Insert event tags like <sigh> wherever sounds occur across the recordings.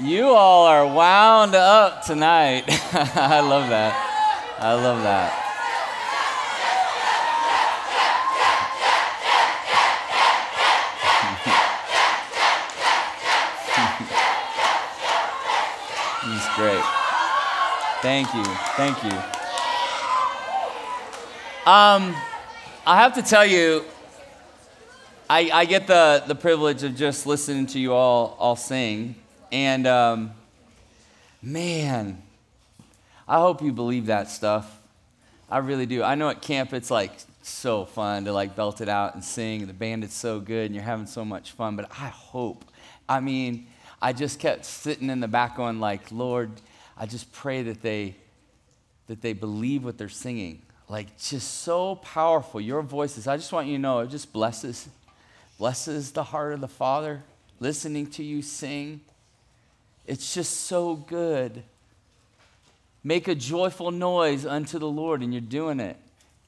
You all are wound up tonight. <laughs> I love that. I love that. <laughs> He's great. Thank you. Thank you. Um, I have to tell you, I, I get the, the privilege of just listening to you all, all sing. And um, man, I hope you believe that stuff. I really do. I know at camp it's like so fun to like belt it out and sing. The band is so good and you're having so much fun. But I hope, I mean, I just kept sitting in the back going like, Lord, I just pray that they that they believe what they're singing. Like just so powerful. Your voices, I just want you to know, it just blesses, blesses the heart of the Father, listening to you sing. It's just so good. Make a joyful noise unto the Lord, and you're doing it.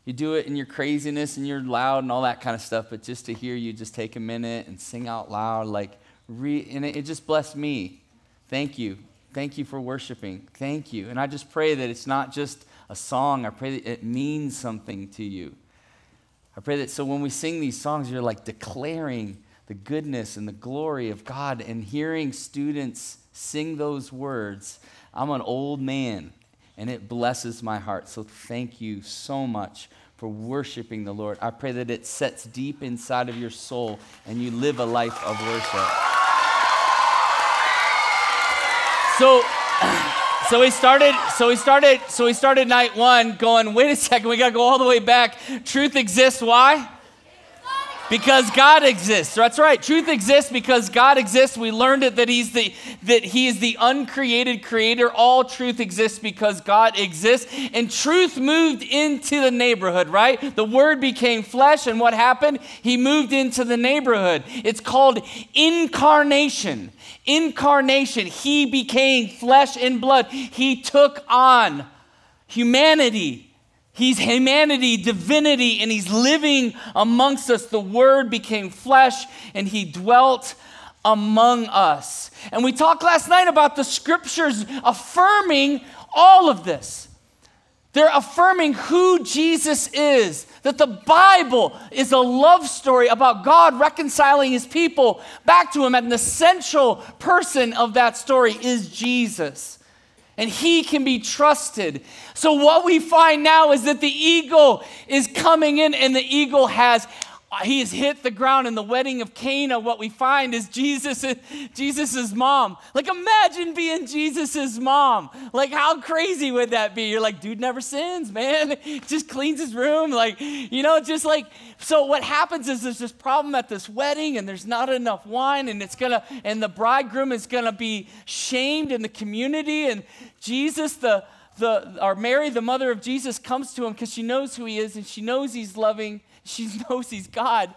You do it in your craziness and you're loud and all that kind of stuff, but just to hear you just take a minute and sing out loud, like, re- and it, it just blessed me. Thank you. Thank you for worshiping. Thank you. And I just pray that it's not just a song, I pray that it means something to you. I pray that so when we sing these songs, you're like declaring the goodness and the glory of God and hearing students sing those words. I'm an old man and it blesses my heart. So thank you so much for worshiping the Lord. I pray that it sets deep inside of your soul and you live a life of worship. So <clears throat> so we started so we started so we started night 1 going wait a second we got to go all the way back. Truth exists why? Because God exists. That's right. Truth exists because God exists. We learned it that He's the that He is the uncreated creator. All truth exists because God exists. And truth moved into the neighborhood, right? The word became flesh, and what happened? He moved into the neighborhood. It's called incarnation. Incarnation. He became flesh and blood. He took on humanity He's humanity, divinity, and He's living amongst us. The Word became flesh and He dwelt among us. And we talked last night about the scriptures affirming all of this. They're affirming who Jesus is, that the Bible is a love story about God reconciling his people back to him, and the central person of that story is Jesus and he can be trusted. So, what we find now is that the eagle is coming in, and the eagle has. Uh, he has hit the ground in the wedding of Cana. Uh, what we find is Jesus, uh, Jesus's mom. Like, imagine being Jesus's mom. Like, how crazy would that be? You're like, dude never sins, man. <laughs> Just cleans his room. Like, you know, just like, so what happens is there's this problem at this wedding and there's not enough wine and it's gonna, and the bridegroom is gonna be shamed in the community. And Jesus, the, the, or Mary, the mother of Jesus, comes to him because she knows who he is and she knows he's loving, <laughs> she knows he's God.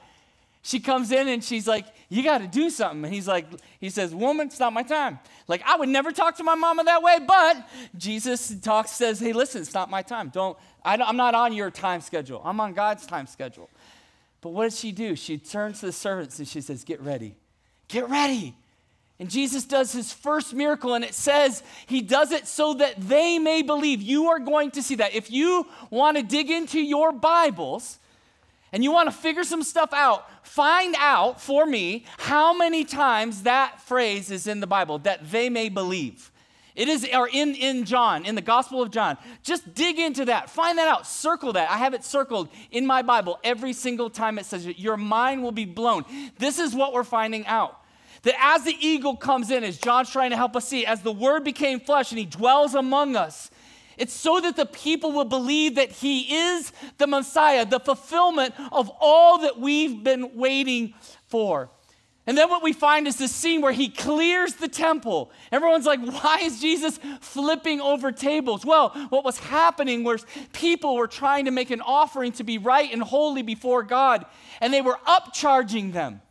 She comes in and she's like, You got to do something. And he's like, He says, Woman, it's not my time. Like, I would never talk to my mama that way, but Jesus talks, says, Hey, listen, it's not my time. Don't, I, I'm not on your time schedule. I'm on God's time schedule. But what does she do? She turns to the servants and she says, Get ready. Get ready. And Jesus does his first miracle, and it says he does it so that they may believe. You are going to see that. If you want to dig into your Bibles and you want to figure some stuff out, find out for me how many times that phrase is in the Bible, that they may believe. It is or in, in John, in the Gospel of John. Just dig into that. Find that out. Circle that. I have it circled in my Bible every single time it says it. Your mind will be blown. This is what we're finding out. That as the eagle comes in, as John's trying to help us see, as the word became flesh and he dwells among us, it's so that the people will believe that he is the Messiah, the fulfillment of all that we've been waiting for. And then what we find is this scene where he clears the temple. Everyone's like, why is Jesus flipping over tables? Well, what was happening was people were trying to make an offering to be right and holy before God, and they were upcharging them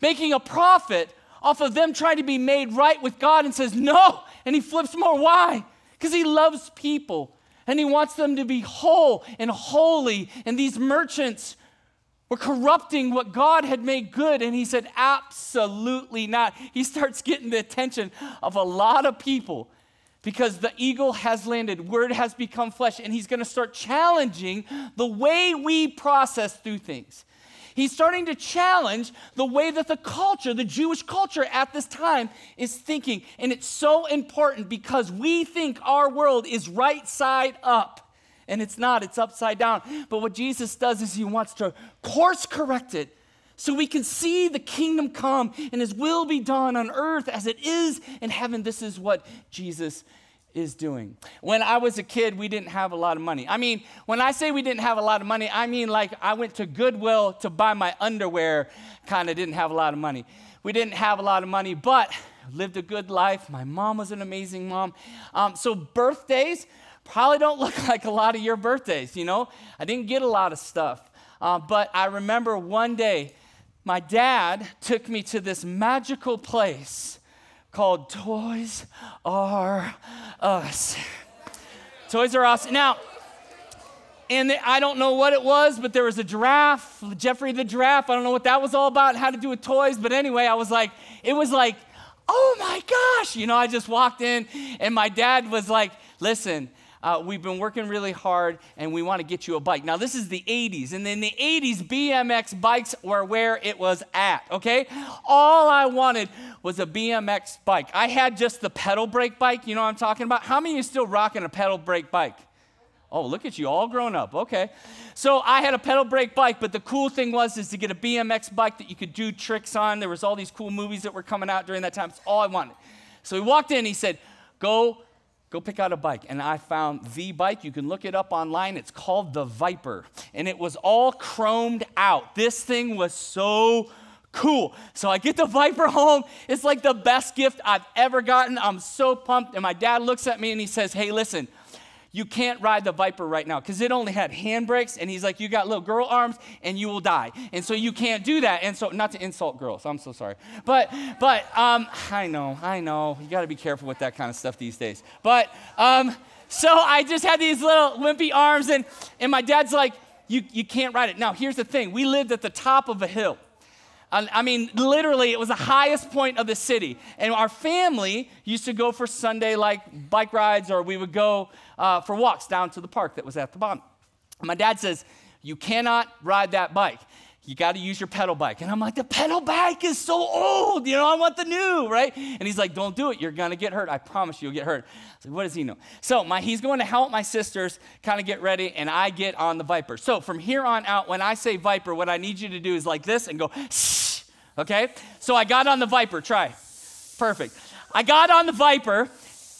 making a profit off of them trying to be made right with God and says, No. And he flips more. Why? Because he loves people and he wants them to be whole and holy. And these merchants We're corrupting what God had made good. And he said, Absolutely not. He starts getting the attention of a lot of people because the eagle has landed, word has become flesh, and he's going to start challenging the way we process through things. He's starting to challenge the way that the culture, the Jewish culture at this time, is thinking. And it's so important because we think our world is right side up. And it's not, it's upside down. But what Jesus does is he wants to course correct it so we can see the kingdom come and his will be done on earth as it is in heaven. This is what Jesus is doing. When I was a kid, we didn't have a lot of money. I mean, when I say we didn't have a lot of money, I mean like I went to Goodwill to buy my underwear, kind of didn't have a lot of money. We didn't have a lot of money, but lived a good life. My mom was an amazing mom. Um, so, birthdays probably don't look <laughs> like a lot of your birthdays, you know? I didn't get a lot of stuff. Uh, but I remember one day my dad took me to this magical place called Toys R Us. Toys R Us. Now, and I don't know what it was, but there was a giraffe, Geoffrey the giraffe. I don't know what that was all about, how to do with toys. But anyway, I was like, it was like, oh my gosh. You know, I just walked in, and my dad was like, listen, uh, we've been working really hard and we want to get you a bike. Now, this is the 80s. And in the 80s, BMX bikes were where it was at, okay? All I wanted was a BMX bike. I had just the pedal brake bike. You know what I'm talking about? How many of you still rocking a pedal brake bike? Oh, look at you, all grown up. Okay. So I had a pedal brake bike, but the cool thing was is to get a BMX bike that you could do tricks on. There was all these cool movies that were coming out during that time. It's all I wanted. So he walked in, he said, Go go pick out a bike. And I found the bike. You can look it up online. It's called the Viper. And it was all chromed out. This thing was so cool. So I get the Viper home. It's like the best gift I've ever gotten. I'm so pumped. And my dad looks at me and he says, Hey, listen, you can't ride the Viper right now because it only had handbrakes. And he's like, You got little girl arms and you will die. And so you can't do that. And so, not to insult girls, I'm so sorry. But, but, um, I know, I know. You got to be careful with that kind of stuff these days. But, um, so I just had these little wimpy arms, and, and my dad's like, you, you can't ride it. Now, here's the thing we lived at the top of a hill. I mean, literally, it was the highest point of the city. And our family used to go for Sunday like bike rides, or we would go uh, for walks down to the park that was at the bottom. My dad says, You cannot ride that bike. You got to use your pedal bike. And I'm like, The pedal bike is so old. You know, I want the new, right? And he's like, Don't do it. You're going to get hurt. I promise you, you'll get hurt. Said, What does he know? So my, he's going to help my sisters kind of get ready, and I get on the Viper. So from here on out, when I say Viper, what I need you to do is like this and go, Shh okay? So I got on the Viper, try. Perfect. I got on the Viper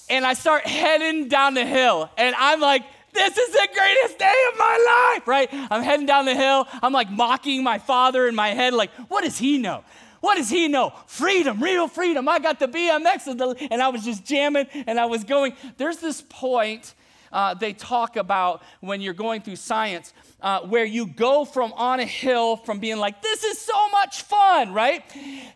and I start heading down the hill, and I'm like, this is the greatest day of my life, right? I'm heading down the hill. I'm like mocking my father in my head, like, what does he know? What does he know? Freedom, real freedom. I got the BMX and I was just jamming and I was going. There's this point uh, they talk about when you're going through science, uh, where you go from on a hill from being like, this is so much fun, right?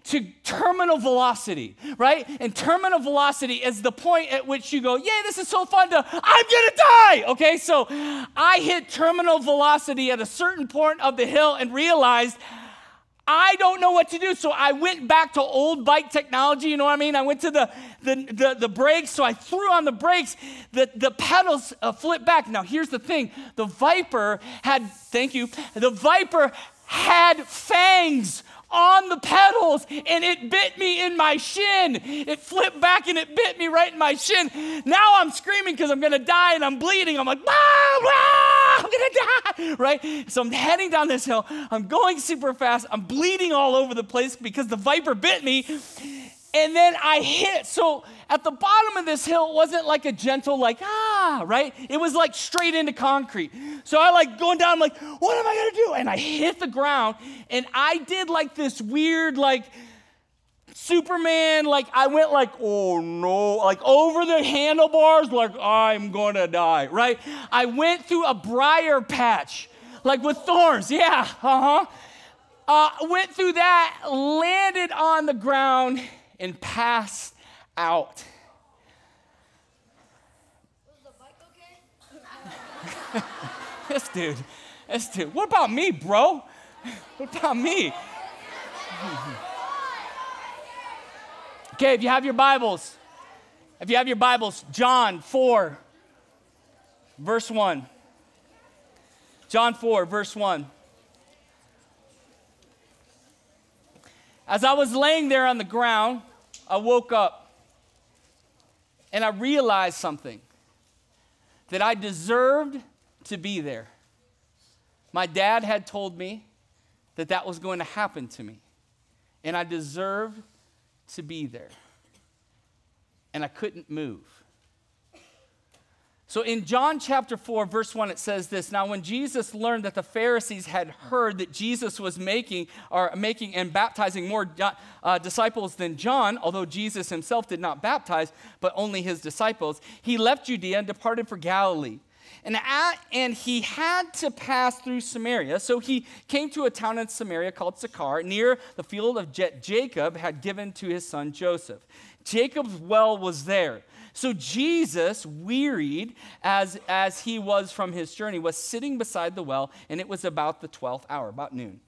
To terminal velocity, right? And terminal velocity is the point at which you go, yay, this is so fun to, I'm gonna die, okay? So I hit terminal velocity at a certain point of the hill and realized I don't know what to do. So I went back to old bike technology. You know what I mean? I went to the, the, the, the brakes. So I threw on the brakes. The, the pedals uh, flipped back. Now, here's the thing the Viper had, thank you, the Viper had fangs on the pedals and it bit me in my shin. It flipped back and it bit me right in my shin. Now I'm screaming because I'm going to die and I'm bleeding. I'm like, ah, ah, I'm going to die, <laughs> right? So I'm heading down this hill. I'm going super fast. I'm bleeding all over the place because the viper bit me. And then I hit. So at the bottom of this hill, it wasn't like a gentle, like, ah, right? It was like straight into concrete. So I like going down, I'm like, what am I gonna do? And I hit the ground and I did like this weird, like, Superman, like I went like, oh no, like over the handlebars, like I'm gonna die, right? I went through a briar patch, like with thorns, yeah, uh-huh. Uh, went through that, landed on the ground, and pass out. <laughs> this dude, this dude. What about me, bro? <laughs> what about me? okay, if you have your Bibles, if you have your Bibles, John 4, verse 1. John 4, verse 1. As I was laying there on the ground, I woke up and I realized something that I deserved to be there. My dad had told me that that was going to happen to me, and I deserved to be there. And I couldn't move. So in John chapter 4, verse 1, it says this Now, when Jesus learned that the Pharisees had heard that Jesus was making or making and baptizing more uh, disciples than John, although Jesus himself did not baptize, but only his disciples, he left Judea and departed for Galilee. And, at, and he had to pass through Samaria. So he came to a town in Samaria called Sychar, near the field of Jacob had given to his son Joseph. Jacob's well was there. So Jesus, wearied as, as he was from his journey, was sitting beside the well, and it was about the 12th hour, about noon.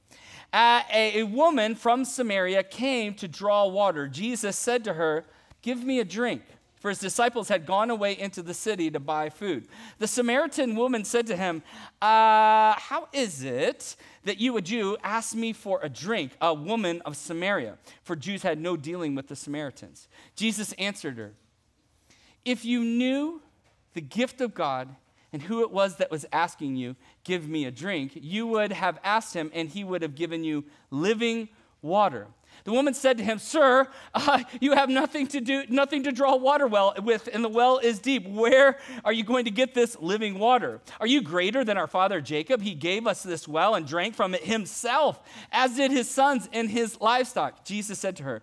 Uh, a, a woman from Samaria came to draw water. Jesus said to her, Give me a drink for his disciples had gone away into the city to buy food. The Samaritan woman said to him, uh, How is it that you, a Jew, ask me for a drink, a woman of Samaria? For Jews had no dealing with the Samaritans. Jesus answered her, if you knew the gift of God and who it was that was asking you, Give me a drink, you would have asked him, and he would have given you living water. The woman said to him, Sir, <laughs> uh, you have nothing to do, nothing to draw water well with, and the well is deep. Where are you going to get this living water? Are you greater than our father Jacob? He gave us this well and drank from it himself, as did his sons and his livestock. Jesus said to her,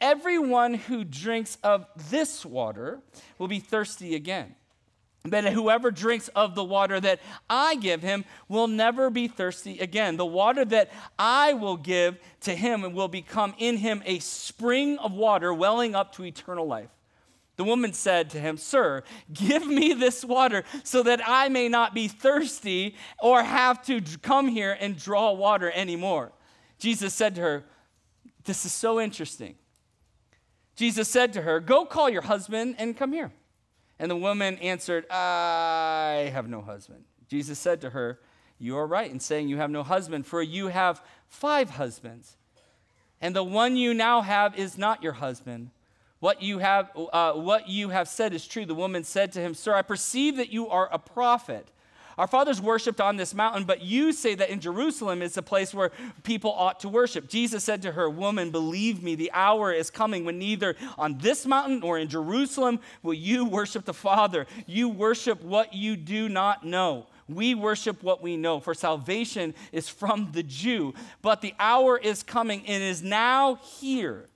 Everyone who drinks of this water will be thirsty again. But whoever drinks of the water that I give him will never be thirsty again. The water that I will give to him will become in him a spring of water welling up to eternal life. The woman said to him, Sir, give me this water so that I may not be thirsty or have to come here and draw water anymore. Jesus said to her, This is so interesting. Jesus said to her, Go call your husband and come here. And the woman answered, I have no husband. Jesus said to her, You are right in saying you have no husband, for you have five husbands. And the one you now have is not your husband. What you have, uh, what you have said is true. The woman said to him, Sir, I perceive that you are a prophet. Our fathers worshiped on this mountain, but you say that in Jerusalem is the place where people ought to worship. Jesus said to her, Woman, believe me, the hour is coming when neither on this mountain nor in Jerusalem will you worship the Father. You worship what you do not know. We worship what we know, for salvation is from the Jew. But the hour is coming and is now here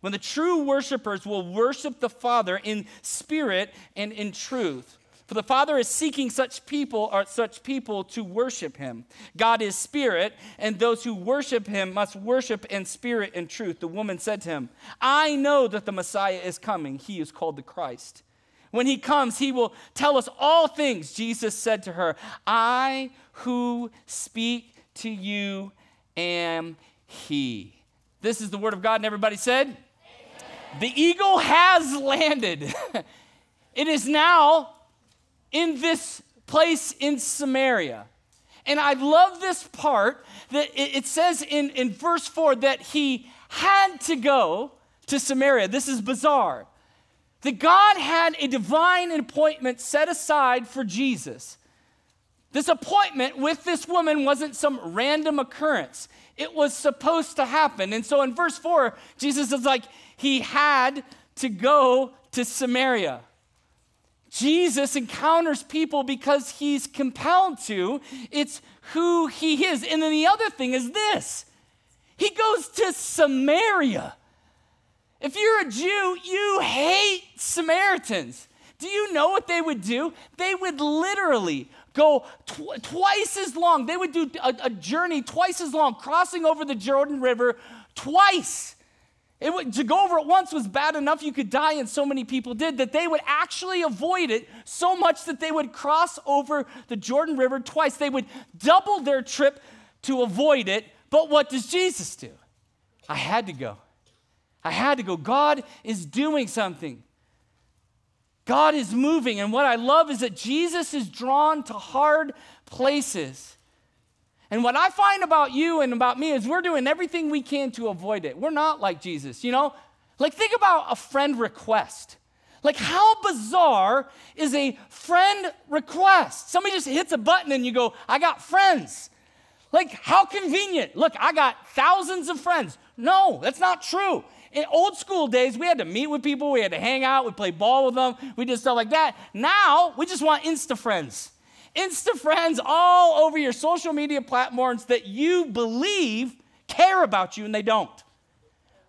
when the true worshipers will worship the Father in spirit and in truth. For the Father is seeking such people or such people to worship him. God is spirit, and those who worship him must worship in spirit and truth. The woman said to him, I know that the Messiah is coming. He is called the Christ. When he comes, he will tell us all things. Jesus said to her, I who speak to you am he. This is the word of God, and everybody said, Amen. The eagle has landed. <laughs> it is now in this place in Samaria. And I love this part that it says in, in verse 4 that he had to go to Samaria. This is bizarre. That God had a divine appointment set aside for Jesus. This appointment with this woman wasn't some random occurrence, it was supposed to happen. And so in verse 4, Jesus is like, he had to go to Samaria. Jesus encounters people because he's compelled to. It's who he is. And then the other thing is this he goes to Samaria. If you're a Jew, you hate Samaritans. Do you know what they would do? They would literally go tw- twice as long. They would do a, a journey twice as long, crossing over the Jordan River twice it, to go over it once was bad enough you could die, and so many people did that they would actually avoid it so much that they would cross over the Jordan River twice. They would double their trip to avoid it But what does Jesus do? I had to go. I had to go. God is doing something. God is moving. And what I love is that Jesus is drawn to hard places. And what I find about you and about me is we're doing everything we can to avoid it. We're not like Jesus, you know? Like, think about a friend request. Like, how bizarre is a friend request? Somebody just hits a button and you go, I got friends. Like, how convenient. Look, I got thousands of friends. No, that's not true. In old school days, we had to meet with people, we had to hang out, we play ball with them, we did stuff like that. Now, we just want Insta friends. Insta friends all over your social media platforms that you believe care about you and they don't.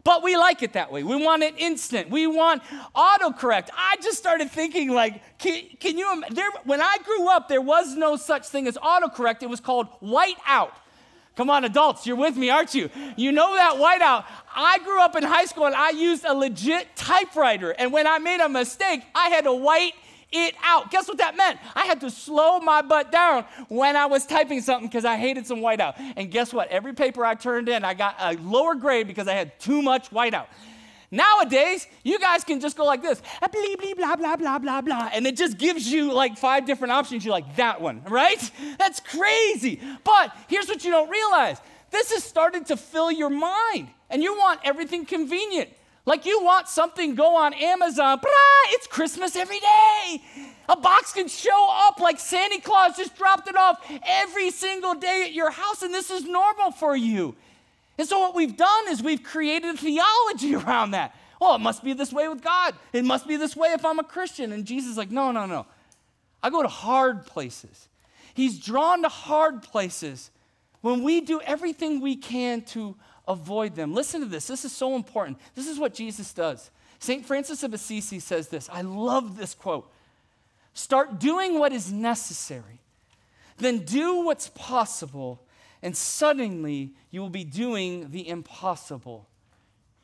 But we like it that way. We want it instant. We want autocorrect. I just started thinking, like, can, can you? When I grew up, there was no such thing as autocorrect. It was called whiteout. Come on, adults, you're with me, aren't you? You know that whiteout. I grew up in high school and I used a legit typewriter. And when I made a mistake, I had to white it out. Guess what that meant? I had to slow my butt down when I was typing something because I hated some whiteout. And guess what? Every paper I turned in, I got a lower grade because I had too much whiteout. Nowadays, you guys can just go like this, blah, blah, blah, blah, blah, blah, and it just gives you like five different options. You're like, that one, <laughs> right? That's crazy. But here's what you don't realize this has started to fill your mind, and you want everything convenient. Like you want something go on Amazon, it's Christmas every day. A box can show up like Santa Claus just dropped it off every single day at your house, and this is normal for you. And so, what we've done is we've created a theology <laughs> around that. Well, it must be this way with God. It must be this way if I'm a Christian. And Jesus is like, no, no, no. I go to hard places. He's drawn to hard places when we do everything we can to avoid them. Listen to this. This is so important. This is what Jesus does. St. Francis of Assisi says this. I love this quote. Start doing what is necessary, then do what's possible, and suddenly you will be doing the impossible.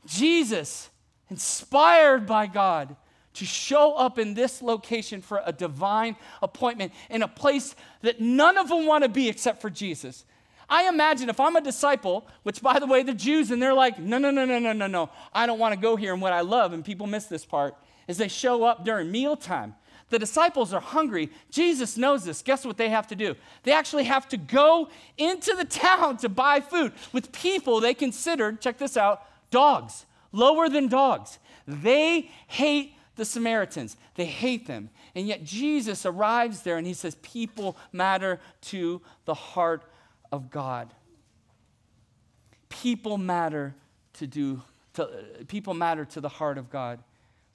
Jesus, inspired by God, to show up in this location for a divine appointment in a place that none of them want to be except for Jesus. I imagine if I'm a disciple, which by the way, the Jews, and they're like, no, no, no, no, no, no, no, I don't want to go here. And what I love, and people miss this part, is they show up during mealtime. The disciples are hungry. Jesus knows this. Guess what they have to do? They actually have to go into the town to buy food with people they considered, check this out, dogs, lower than dogs. They hate the Samaritans, they hate them. And yet Jesus arrives there and he says, People matter to the heart of God. People matter to do, to, people matter to the heart of God.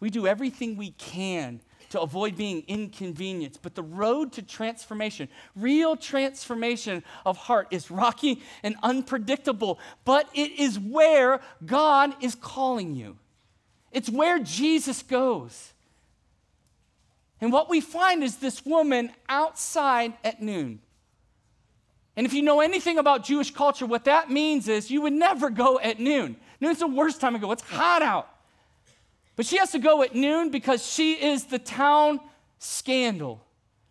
We do everything we can to avoid being inconvenienced. But the road to transformation, real transformation of heart, is rocky and unpredictable, but it is where God is calling you. It's where Jesus goes. And what we find is this woman outside at noon. And if you know anything about Jewish culture, what that means is you would never go at noon. Noon's the worst time to go, it's hot out. But she has to go at noon because she is the town scandal.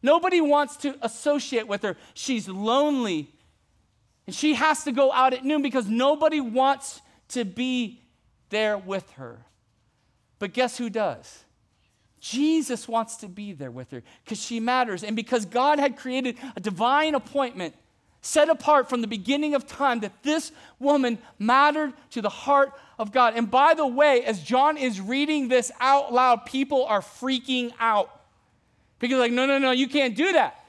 Nobody wants to associate with her. She's lonely. And she has to go out at noon because nobody wants to be there with her. But guess who does? Jesus wants to be there with her because she matters. And because God had created a divine appointment set apart from the beginning of time, that this woman mattered to the heart of God. And by the way, as John is reading this out loud, people are freaking out. Because, like, no, no, no, you can't do that.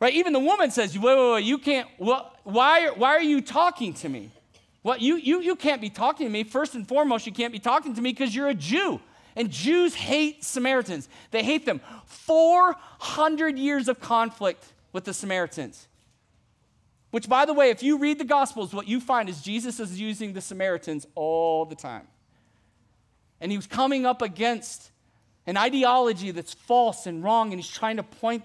Right? Even the woman says, wait, wait, wait, you can't, well, why, why are you talking to me? What, you, you, you can't be talking to me. First and foremost, you can't be talking to me because you're a Jew. And Jews hate Samaritans. They hate them. 400 years of conflict with the Samaritans. Which, by the way, if you read the Gospels, what you find is Jesus is using the Samaritans all the time. And he was coming up against an ideology that's false and wrong, and he's trying to point,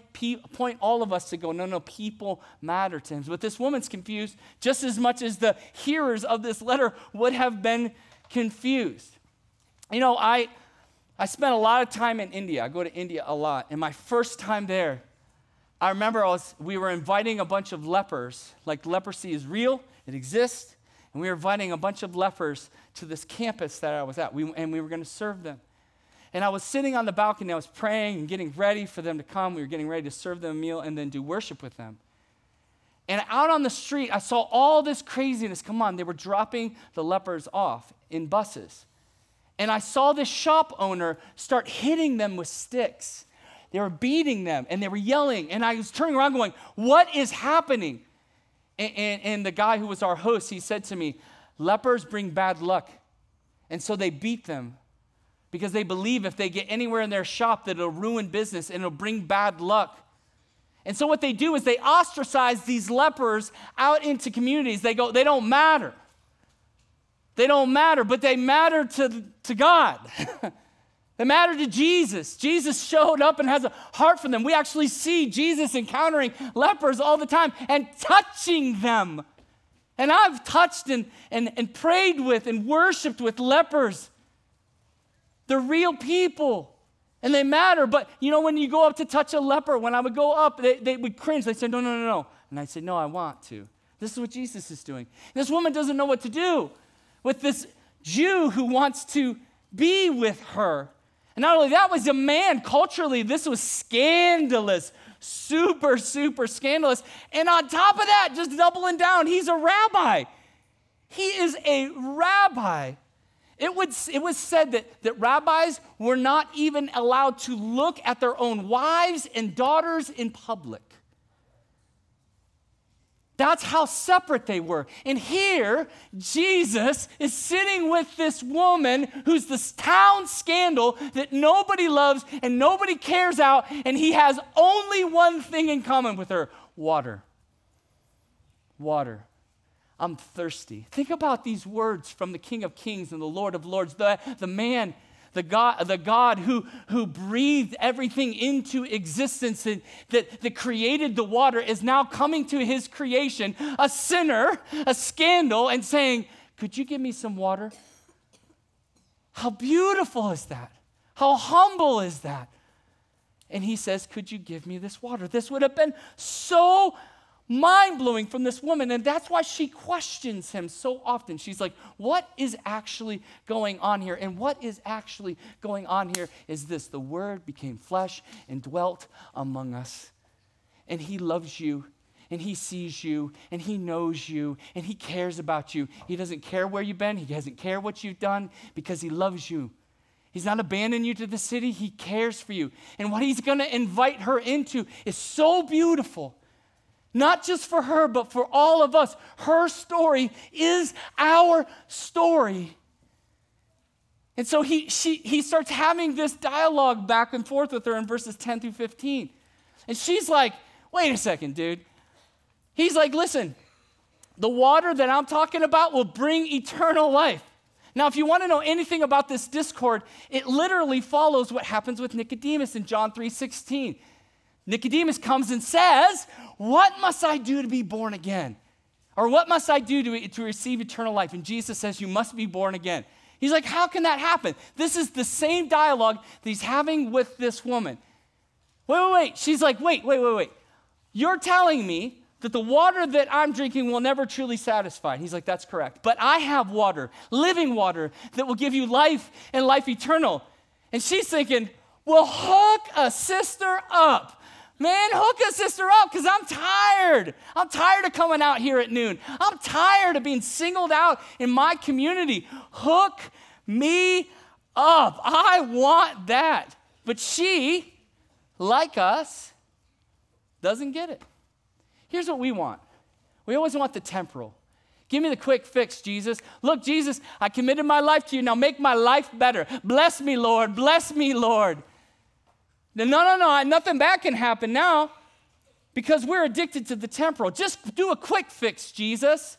point all of us to go, no, no, people matter to him. But this woman's confused just as much as the hearers of this letter would have been confused. You know, I, I spent a lot of time in India. I go to India a lot. And my first time there, I remember I was, we were inviting a bunch of lepers, like leprosy is real, it exists. And we were inviting a bunch of lepers to this campus that I was at, we, and we were going to serve them. And I was sitting on the balcony, I was praying and getting ready for them to come. We were getting ready to serve them a meal and then do worship with them. And out on the street, I saw all this craziness. Come on, they were dropping the lepers off in buses. And I saw this shop owner start hitting them with sticks. They were beating them and they were yelling. And I was turning around going, What is happening? And, and, and, the guy who was our host, he said to me, Lepers bring bad luck. And so they beat them because they believe if they get anywhere in their shop that it'll ruin business and it'll bring bad luck. And so what they do is they ostracize these lepers out into communities. They go, they don't matter. They don't matter, but they matter to, to God. <laughs> they matter to Jesus. Jesus showed up and has a heart for them. We actually see Jesus encountering lepers all the time and touching them. And I've touched and, and, and prayed with and worshiped with lepers. They're real people and they matter. But you know, when you go up to touch a leper, when I would go up, they, they would cringe. They said, No, no, no, no. And I said, No, I want to. This is what Jesus is doing. And this woman doesn't know what to do with this Jew who wants to be with her. And not only that was a man, culturally, this was scandalous, super, super scandalous. And on top of that, just doubling down, he's a rabbi. He is a rabbi. It, would, it was said that, that rabbis were not even allowed to look at their own wives and daughters in public. That's how separate they were. And here, Jesus is sitting with this woman who's this town scandal that nobody loves and nobody cares out, and he has only one thing in common with her water. Water. I'm thirsty. Think about these words from the King of Kings and the Lord of Lords, the, the man, the God, the God who, who breathed everything into existence and that, that created the water is now coming to his creation, a sinner, a scandal, and saying, Could you give me some water? How beautiful is that? How humble is that? And he says, Could you give me this water? This would have been so mind blowing from this woman. And that's why she questions him so often. She's like, What is actually going on here? And what is actually going on here is this the Word became flesh and dwelt among us. And He loves you. And he sees you and he knows you and he cares about you. He doesn't care where you've been, he doesn't care what you've done because he loves you. He's not abandoning you to the city, he cares for you. And what he's to invite her into is so beautiful not just for her, but for all of us. Her story is our story. And so he, she, he starts having this dialogue back and forth with her in verses 10 through 15. And she's like, wait a second, dude. He's like, listen, the water that I'm talking about will bring eternal life. Now, if you want to know anything about this discord, it literally follows what happens with Nicodemus in John 3 16. Nicodemus comes and says, What must I do to be born again? Or what must I do to, to receive eternal life? And Jesus says, You must be born again. He's like, How can that happen? This is the same dialogue that he's having with this woman. Wait, wait, wait. She's like, Wait, wait, wait, wait. You're telling me that the water that I'm drinking will never truly satisfy. He's like, That's correct. But I have water, living water, that will give you life and life eternal. And she's thinking, Well, hook a sister up. Man, hook a sister up because I'm tired. I'm tired of coming out here at noon. I'm tired of being singled out in my community. Hook me up. I want that. But she, like us, doesn't get it. Here's what we want we always want the temporal. Give me the quick fix, Jesus. Look, Jesus, I committed my life to you. Now make my life better. Bless me, Lord. Bless me, Lord. No, no, no, nothing bad can happen now because we're addicted to the temporal. Just do a quick fix, Jesus.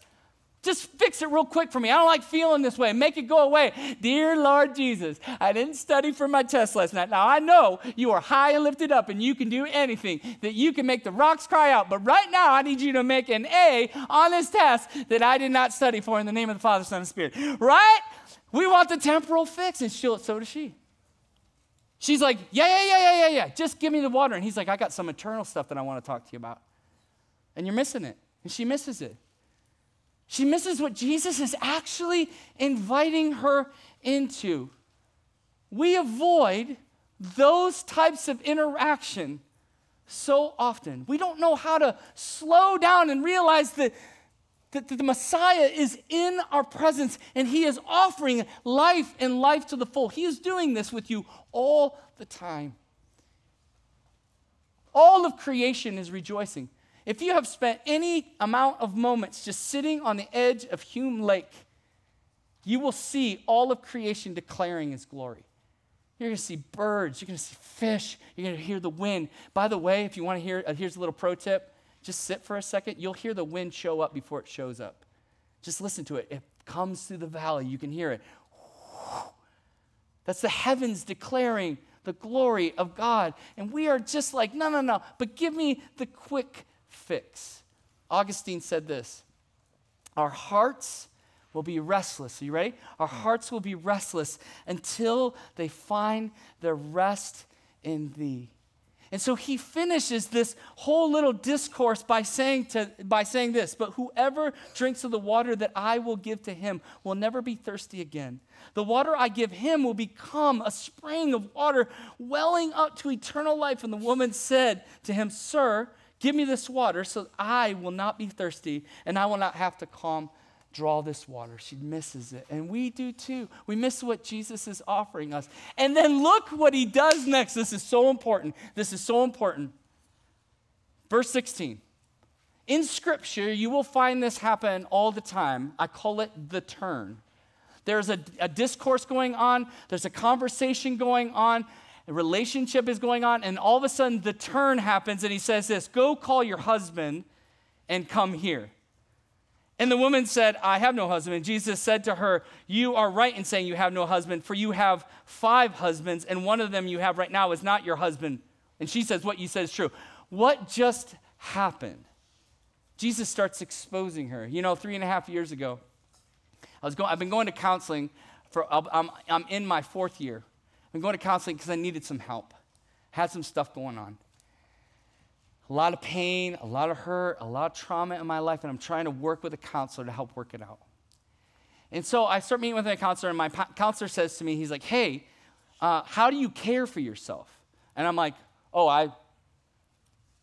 Just fix it real quick for me. I don't like feeling this way. Make it go away. Dear Lord Jesus, I didn't study for my test last night. Now I know you are high and lifted up and you can do anything, that you can make the rocks cry out. But right now, I need you to make an A on this test that I did not study for in the name of the Father, Son, and Spirit. Right? We want the temporal fix, and so does she. She's like, yeah, yeah, yeah, yeah, yeah, yeah. Just give me the water. And he's like, I got some eternal stuff that I want to talk to you about. And you're missing it. And she misses it. She misses what Jesus is actually inviting her into. We avoid those types of interaction so often. We don't know how to slow down and realize that, that the Messiah is in our presence and he is offering life and life to the full. He is doing this with you all the time. All of creation is rejoicing. If you have spent any amount of moments just sitting on the edge of Hume Lake, you will see all of creation declaring his glory. You're going to see birds, you're going to see fish, you're going to hear the wind. By the way, if you want to hear, uh, here's a little pro tip just sit for a second. You'll hear the wind show up before it shows up. Just listen to it. It comes through the valley, you can hear it. That's the heavens declaring the glory of God. And we are just like, no, no, no, but give me the quick fix. Augustine said this Our hearts will be restless. Are you ready? Our hearts will be restless until they find their rest in thee. And so he finishes this whole little discourse by saying, to, by saying this But whoever drinks of the water that I will give to him will never be thirsty again. The water I give him will become a spring of water welling up to eternal life. And the woman said to him, Sir, give me this water so I will not be thirsty and I will not have to come draw this water. She misses it. And we do too. We miss what Jesus is offering us. And then look what he does next. This is so important. This is so important. Verse 16. In Scripture, you will find this happen all the time. I call it the turn. There's a, a discourse going on, there's a conversation going on, a relationship is going on, and all of a sudden the turn happens, and he says this Go call your husband and come here. And the woman said, I have no husband. And Jesus said to her, You are right in saying you have no husband, for you have five husbands, and one of them you have right now is not your husband. And she says, What you said is true. What just happened? Jesus starts exposing her. You know, three and a half years ago, I was going, I've been going to counseling for, I'm, I'm in my fourth year. I've been going to counseling because I needed some help, had some stuff going on a lot of pain, a lot of hurt, a lot of trauma in my life, and I'm trying to work with a counselor to help work it out. And so I start meeting with my counselor, and my counselor says to me, he's like, hey, uh, how do you care for yourself? And I'm like, oh, I,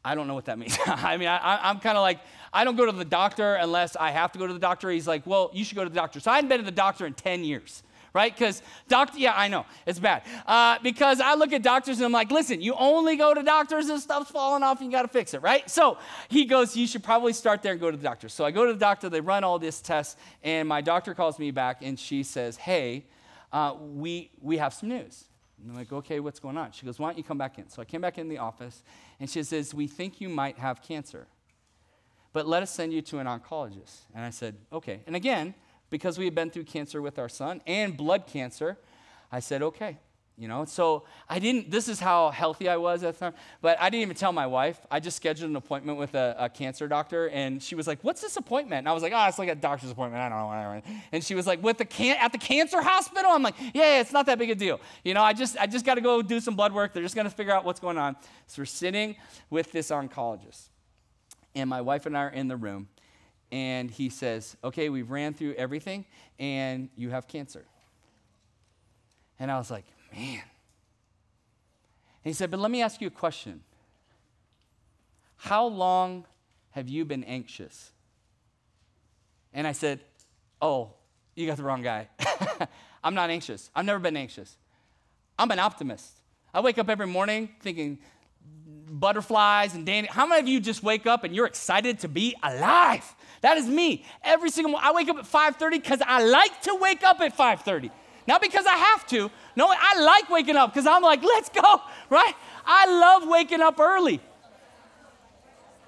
I don't know what that means. <laughs> I mean, I, am kind of like, I don't go to the doctor unless I have to go to the doctor. He's like, well, you should go to the doctor. So I hadn't been to the doctor in 10 years right? Because doctor, yeah, I know it's bad. Uh, because I look at doctors and I'm like, listen, you only go to doctors and stuff's falling off and you got to fix it, right? So he goes, you should probably start there and go to the doctor. So I go to the doctor, they run all this tests, and my doctor calls me back and she says, hey, uh, we we have some news. And I'm like, okay, what's going on? She goes, why don't you come back in? So I came back in the office and she says, we think you might have cancer, but let us send you to an oncologist. And I said, okay. And again, because we had been through cancer with our son and blood cancer, I said, okay. You know, so I didn't, this is how healthy I was at the time, but I didn't even tell my wife. I just scheduled an appointment with a, a cancer doctor, and she was like, What's this appointment? And I was like, Oh, it's like a doctor's appointment. I don't know. And she was like, With the can- at the cancer hospital? I'm like, Yeah, yeah it's not that big a deal. You know, I just, I just got to go do some blood work. They're just going to figure out what's going on. So we're sitting with this oncologist, and my wife and I are in the room, and he says, Okay, we've ran through everything, and you have cancer. And I was like, Man. And he said, But let me ask you a question. How long have you been anxious? And I said, Oh, you got the wrong guy. <laughs> I'm not anxious. I've never been anxious. I'm an optimist. I wake up every morning thinking, butterflies and dandy. How many of you just wake up and you're excited to be alive? That is me. Every single morning, I wake up at 5:30 because I like to wake up at 5:30. Not because I have to. No, I like waking up because I'm like, let's go, <laughs> right? I love waking up early.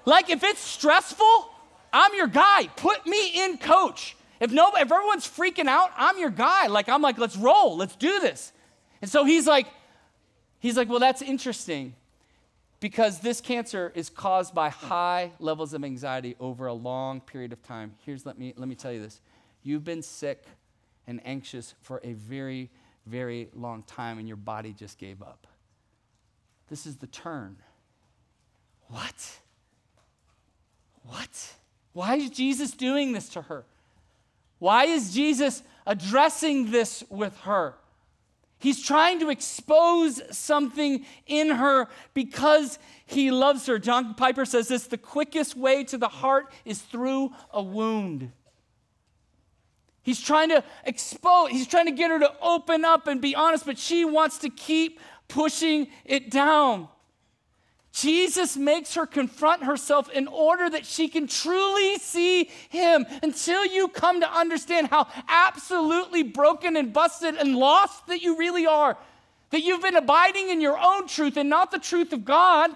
Like if it's stressful, I'm your guy. Put me in coach. If no, if everyone's freaking out, I'm your guy. Like I'm like, let's roll, let's do this. And so he's like, he's like, well, that's interesting because this cancer is caused by high levels of anxiety over a long period of time. Here's let me let me tell you this. You've been sick and anxious for a very very long time and your body just gave up. This is the turn. What? What? Why is Jesus doing this to her? Why is Jesus addressing this with her? He's trying to expose something in her because he loves her. John Piper says this the quickest way to the heart is through a wound. He's trying to expose, he's trying to get her to open up and be honest, but she wants to keep pushing it down. Jesus makes her confront herself in order that she can truly see him until you come to understand how absolutely broken and busted and lost that you really are. That you've been abiding in your own truth and not the truth of God.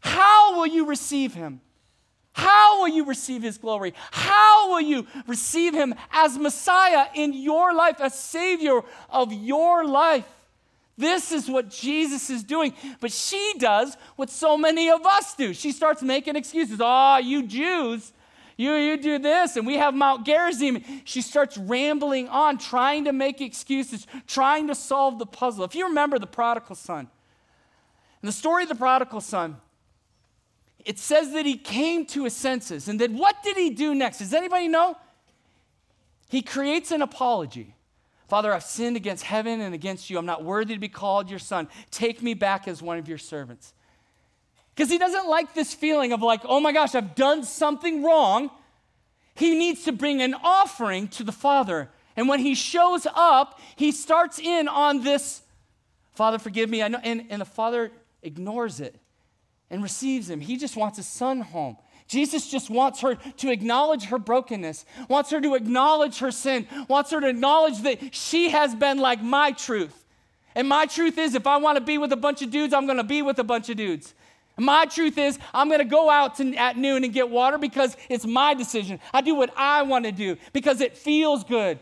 How will you receive him? How will you receive his glory? How will you receive him as Messiah in your life, as Savior of your life? This is what Jesus is doing. But she does what so many of us do. She starts making excuses. Oh, you Jews, you, you do this, and we have Mount Gerizim. She starts rambling on, trying to make excuses, trying to solve the puzzle. If you remember the prodigal son, in the story of the prodigal son, it says that he came to his senses. And then what did he do next? Does anybody know? He creates an apology. Father, I've sinned against heaven and against you. I'm not worthy to be called your son. Take me back as one of your servants. Because he doesn't like this feeling of like, oh my gosh, I've done something wrong. He needs to bring an offering to the Father. And when he shows up, he starts in on this, Father, forgive me. I know, and, and the Father ignores it and receives him. He just wants his son home. Jesus just wants her to acknowledge her brokenness, wants her to acknowledge her sin, wants her to acknowledge that she has been like my truth. And my truth is, if I want to be with a bunch of dudes, I'm going to be with a bunch of dudes. My truth is, I'm going to go out to, at noon and get water because it's my decision. I do what I want to do because it feels good.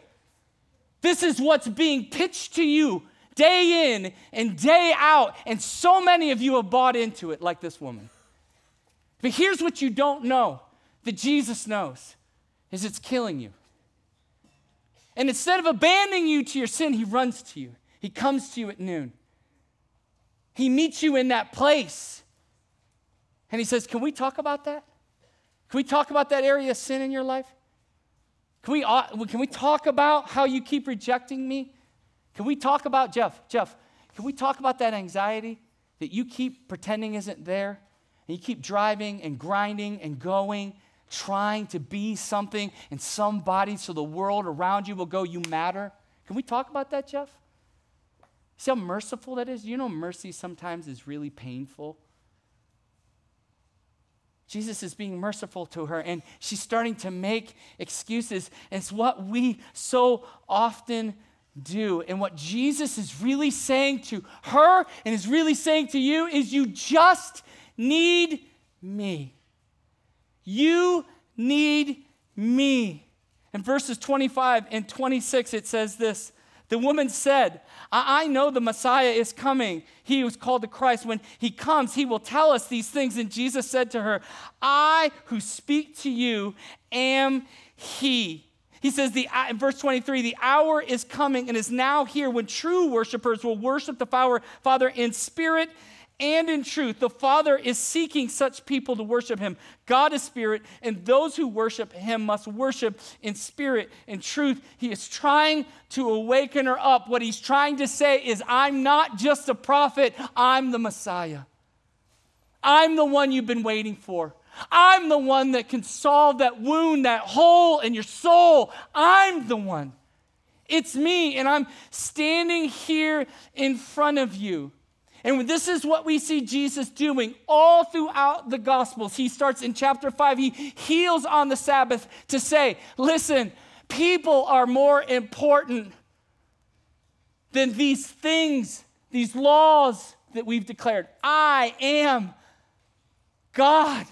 This is what's being pitched to you day in and day out. And so many of you have bought into it, like this woman. But here's what you don't know that Jesus knows is it's killing you. And instead of abandoning you to your sin, he runs to you. He comes to you at noon. He meets you in that place. And he says, Can we talk about that? Can we talk about that area of sin in your life? Can we, uh, can we talk about how you keep rejecting me? Can we talk about, Jeff, Jeff, can we talk about that anxiety that you keep pretending isn't there? And you keep driving and grinding and going, trying to be something and somebody so the world around you will go, You matter. Can we talk about that, Jeff? See how merciful that is? You know, mercy sometimes is really painful. Jesus is being merciful to her, and she's starting to make excuses. And it's what we so often do. And what Jesus is really saying to her and is really saying to you is you just need me. You need me. In verses 25 and 26, it says this The woman said, I, I know the Messiah is coming. He was called the Christ. When he comes, he will tell us these things. And Jesus said to her, I who speak to you am he. He says, the, uh, in verse 23, the hour is coming and is now here when true worshipers will worship the Father in spirit and in truth. The Father is seeking such people to worship Him. God is spirit, and those who worship Him must worship in spirit and truth. He is trying to awaken her up. What He's trying to say is, I'm not just a prophet, I'm the Messiah. I'm the one you've been waiting for. I'm the one that can solve that wound, that hole in your soul. I'm the one. It's me, and I'm standing here in front of you. And this is what we see Jesus doing all throughout the Gospels. He starts in chapter 5, he heals on the Sabbath to say, listen, people are more important than these things, these laws that we've declared. I am God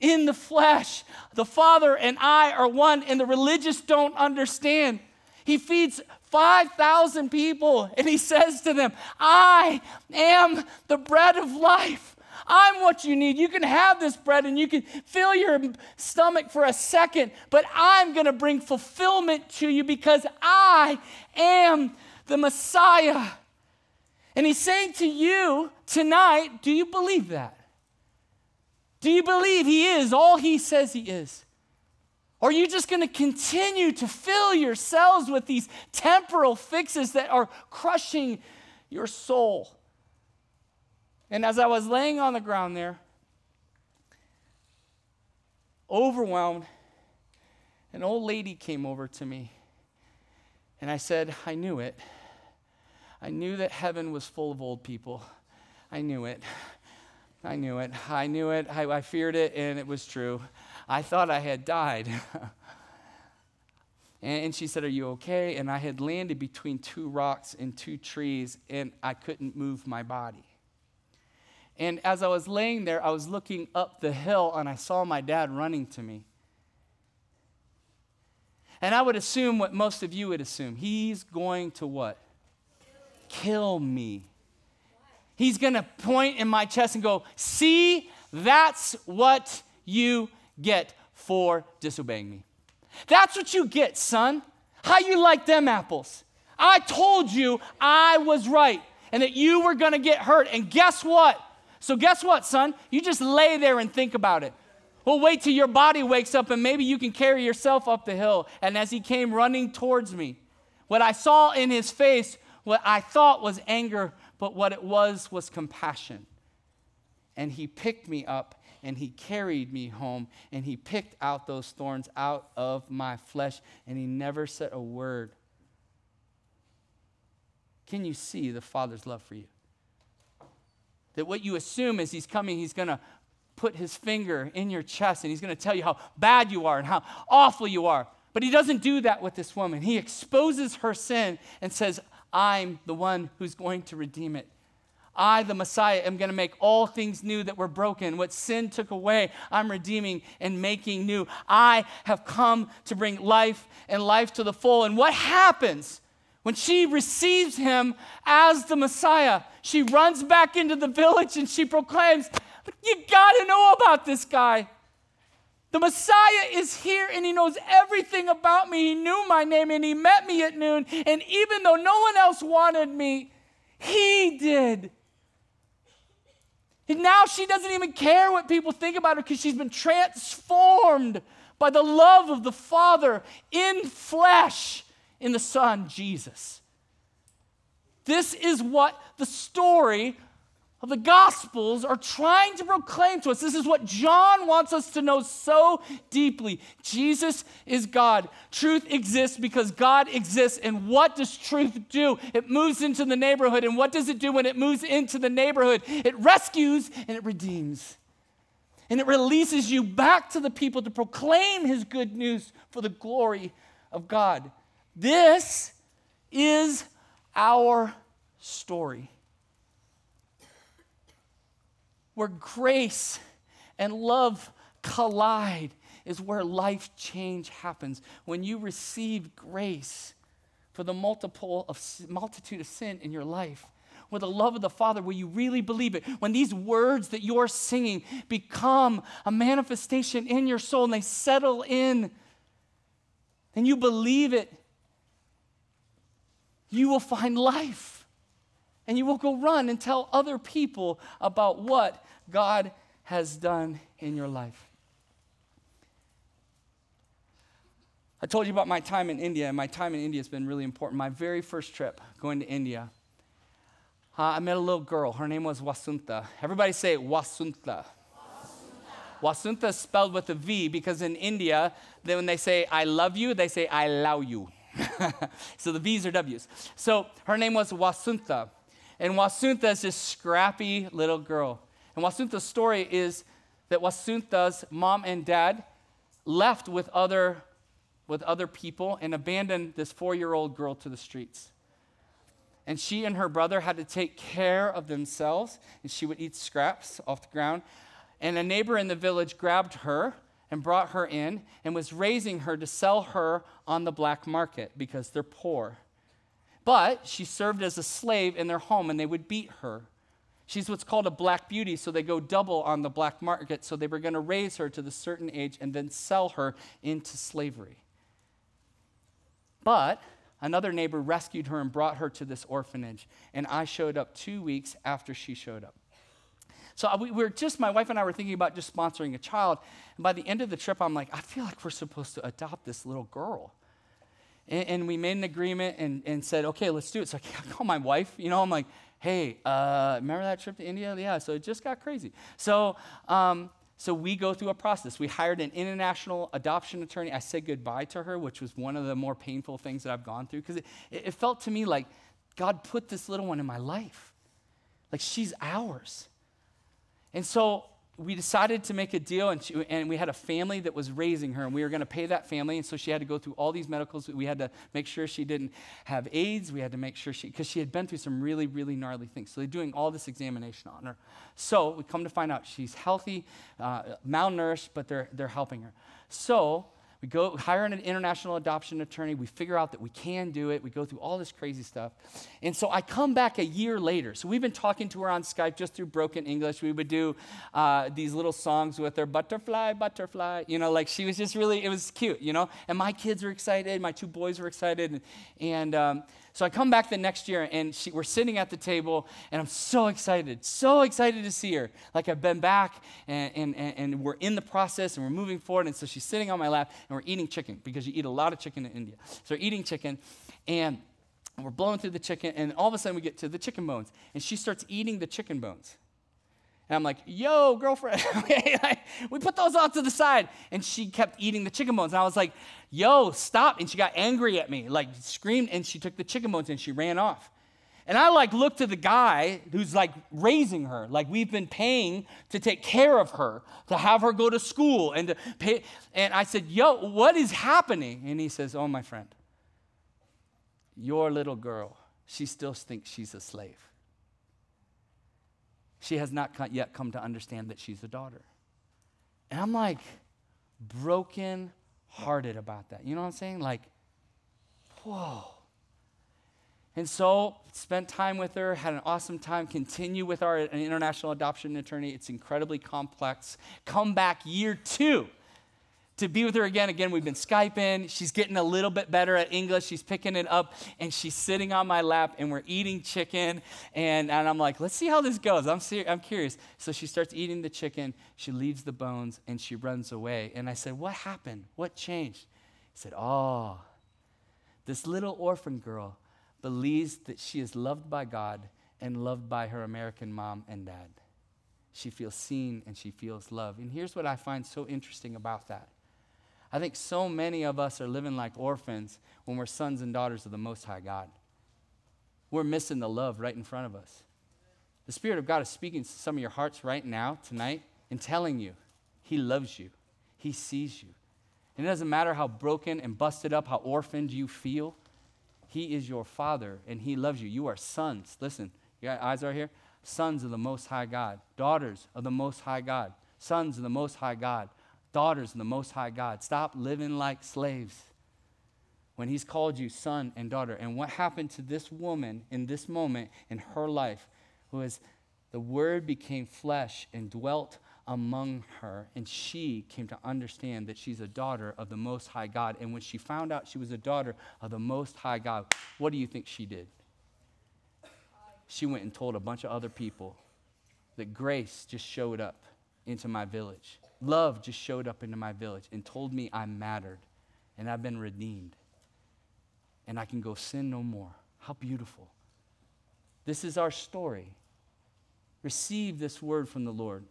in the flesh. The Father and I are one, and the religious don't understand. He feeds 5,000 people, and he says to them, I am the bread of life. I'm what you need. You can have this bread and you can fill your stomach for a second, but I'm going to bring fulfillment to you because I am the Messiah. And he's saying to you tonight, do you believe that? Do you believe he is all he says he is? Are you just going to continue to fill yourselves with these temporal fixes that are crushing your soul? And as I was laying on the ground there, overwhelmed, an old lady came over to me. And I said, I knew it. I knew that heaven was full of old people. I knew it. I knew it. I knew it. I, I feared it, and it was true. I thought I had died. <laughs> and, she said, Are you okay? And I had landed between two rocks and two trees, and I couldn't move my body. And as I was laying there, I was looking up the hill, and I saw my dad running to me. And I would assume what most of you would assume. He's going to what? Kill me. He's going to point in my chest and go, See, that's what you get for disobeying me. That's what you get, son. How you like them apples? I told you I was right and that you were going to get hurt. And guess what? So, guess what, son? You just lay there and think about it. Well, wait till your body wakes up and maybe you can carry yourself up the hill. And as he came running towards me, what I saw in his face, what I thought was anger, but what it was was compassion. And he picked me up and he carried me home and he picked out those thorns out of my flesh and he never said a word. Can you see the Father's love for you? That what you assume is he's coming, he's going to put his finger in your chest and he's going to tell you how bad you are and how awful you are. But he doesn't do that with this woman. He exposes her sin and says, I'm the one who's going to redeem it. I, the Messiah, am going to make all things new that were broken. What sin took away, I'm redeeming and making new. I have come to bring life and life to the full. And what happens when she receives him as the Messiah? She runs back into the village and she proclaims, you got to know about this guy. The Messiah is here and he knows everything about me. He knew my name and he met me at noon. And even though no one else wanted me, he did. Now she doesn't even care what people think about her because she's been transformed by the love of the Father in flesh in the Son, Jesus. This is what the story of the Gospels are trying to proclaim to us. This is what John wants us to know so deeply. Jesus is God. Truth exists because God exists. And what does truth do? It moves into the neighborhood. And what does it do when it moves into the neighborhood? It rescues and it redeems. And it releases you back to the people to proclaim his good news for the glory of God. This is our story where grace and love collide is where life change happens. When you receive grace for the multiple of, multitude of sin in your life, with the love of the Father, will you really believe it? When these words that you're singing become a manifestation in your soul and they settle in, and you believe it, you will find life. And you will go run and tell other people about what God has done in your life. I told you about my time in India, and my time in India has been really important. My very first trip going to India, uh, I met a little girl. Her name was Wasunta. Everybody say Wasunta. Wasunta is spelled with a V because in India, then when they say I love you, they say I allow you. <laughs> so the V's are W's. So her name was Wasunta. And Wasunta is this scrappy little girl. And Wasunta's story is that Wasunta's mom and dad left with other, with other people and abandoned this four year old girl to the streets. And she and her brother had to take care of themselves, and she would eat scraps off the ground. And a neighbor in the village grabbed her and brought her in and was raising her to sell her on the black market because they're poor. But she served as a slave in their home, and they would beat her. She's what's called a black beauty, so they go double on the black market. So they were going to raise her to the certain age and then sell her into slavery. But another neighbor rescued her and brought her to this orphanage, and I showed up two weeks after she showed up. So we were just, my wife and I were thinking about just sponsoring a child. And by the end of the trip, I'm like, I feel like we're supposed to adopt this little girl. And, and we made an agreement and, and said, okay, let's do it. So I <laughs> call my wife, you know, I'm like, hey, uh, remember that trip to India? Yeah, so it just got crazy. So, um, so we go through a process. We hired an international adoption attorney. I said goodbye to her, which was one of the more painful things that I've gone through because it, it felt to me like God put this little one in my life. Like she's ours. And so we decided to make a deal, and, she, and we had a family that was raising her, and we were going to pay that family. And so she had to go through all these medicals. We had to make sure she didn't have AIDS. We had to make sure she, because she had been through some really, really gnarly things. So they're doing all this examination on her. So we come to find out she's healthy, uh, malnourished, but they're, they're helping her. So we go hire an international adoption attorney. We figure out that we can do it. We go through all this crazy stuff. And so I come back a year later. So we've been talking to her on Skype just through broken English. We would do uh, these little songs with her butterfly, butterfly. You know, like she was just really, it was cute, you know? And my kids were excited. My two boys were excited. And, and um, so I come back the next year and she, we're sitting at the table and I'm so excited, so excited to see her. Like I've been back and, and, and we're in the process and we're moving forward. And so she's sitting on my lap and we're eating chicken because you eat a lot of chicken in India. So we're eating chicken and we're blowing through the chicken and all of a sudden we get to the chicken bones and she starts eating the chicken bones. And I'm like, yo, girlfriend. <laughs> we put those off to the side. And she kept eating the chicken bones. And I was like, yo, stop. And she got angry at me, like screamed, and she took the chicken bones and she ran off. And I like looked to the guy who's like raising her, like we've been paying to take care of her, to have her go to school and to pay. And I said, yo, what is happening? And he says, oh, my friend, your little girl, she still thinks she's a slave. She has not yet come to understand that she's a daughter. And I'm like broken hearted about that. You know what I'm saying? Like, whoa. And so, spent time with her, had an awesome time, continue with our international adoption attorney. It's incredibly complex. Come back year two to be with her again. Again, we've been Skyping. She's getting a little bit better at English. She's picking it up, and she's sitting on my lap, and we're eating chicken. And, and I'm like, let's see how this goes. I'm, ser- I'm curious. So she starts eating the chicken. She leaves the bones, and she runs away. And I said, What happened? What changed? He said, Oh, this little orphan girl believes that she is loved by God and loved by her American mom and dad. She feels seen and she feels loved. And here's what I find so interesting about that I think so many of us are living like orphans when we're sons and daughters of the Most High God. We're missing the love right in front of us. The Spirit of God is speaking to some of your hearts right now, tonight, and telling you He loves you, He sees you. And it doesn't matter how broken and busted up, how orphaned you feel, He is your Father and He loves you. You are sons. Listen, you got eyes right here? Sons of the Most High God, daughters of the Most High God, sons of the Most High God daughters of the Most High God. Stop living like slaves when He's called you son and daughter. And what happened to this woman in this moment in her life was the Word became flesh and dwelt among her, and she came to understand that she's a daughter of the Most High God. And when she found out she was a daughter of the Most High God, what do you think she did? She went and told a bunch of other people that grace just showed up into my village. Love just showed up into my village and told me I mattered and I've been redeemed and I can go sin no more. How beautiful. This is our story. Receive this word from the Lord.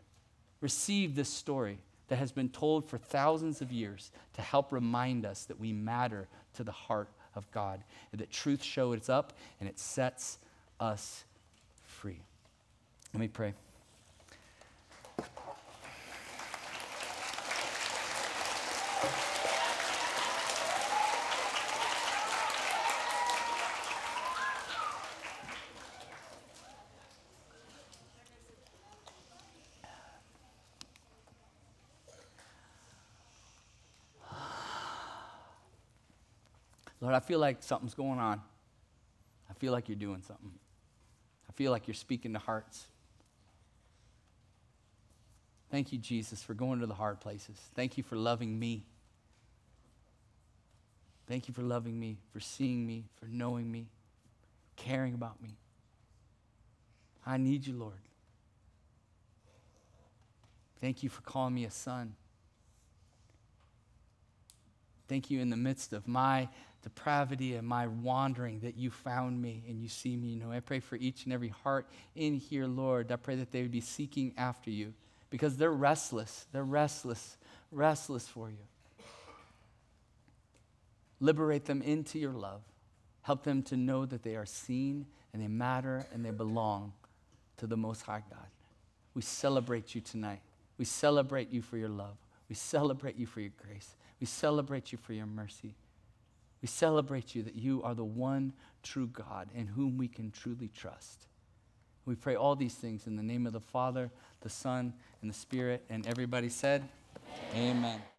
Receive this story that has been told for thousands of years to help remind us that we matter to the heart of God, and that truth shows up and it sets us free. Let me pray. Lord, I feel like something's going on. I feel like you're doing something. I feel like you're speaking to hearts. Thank you, Jesus, for going to the hard places. Thank you for loving me. Thank you for loving me, for seeing me, for knowing me, caring about me. I need you, Lord. Thank you for calling me a son. Thank you in the midst of my depravity and my wandering that you found me and you see me. You know, I pray for each and every heart in here, Lord. I pray that they would be seeking after you because they're restless. They're restless, restless for you. Liberate them into your love. Help them to know that they are seen and they matter and they belong to the Most High God. We celebrate you tonight. We celebrate you for your love. We celebrate you for your grace. We celebrate you for your mercy. We celebrate you that you are the one true God in whom we can truly trust. We pray all these things in the name of the Father, the Son, and the Spirit. And everybody said, Amen. Amen.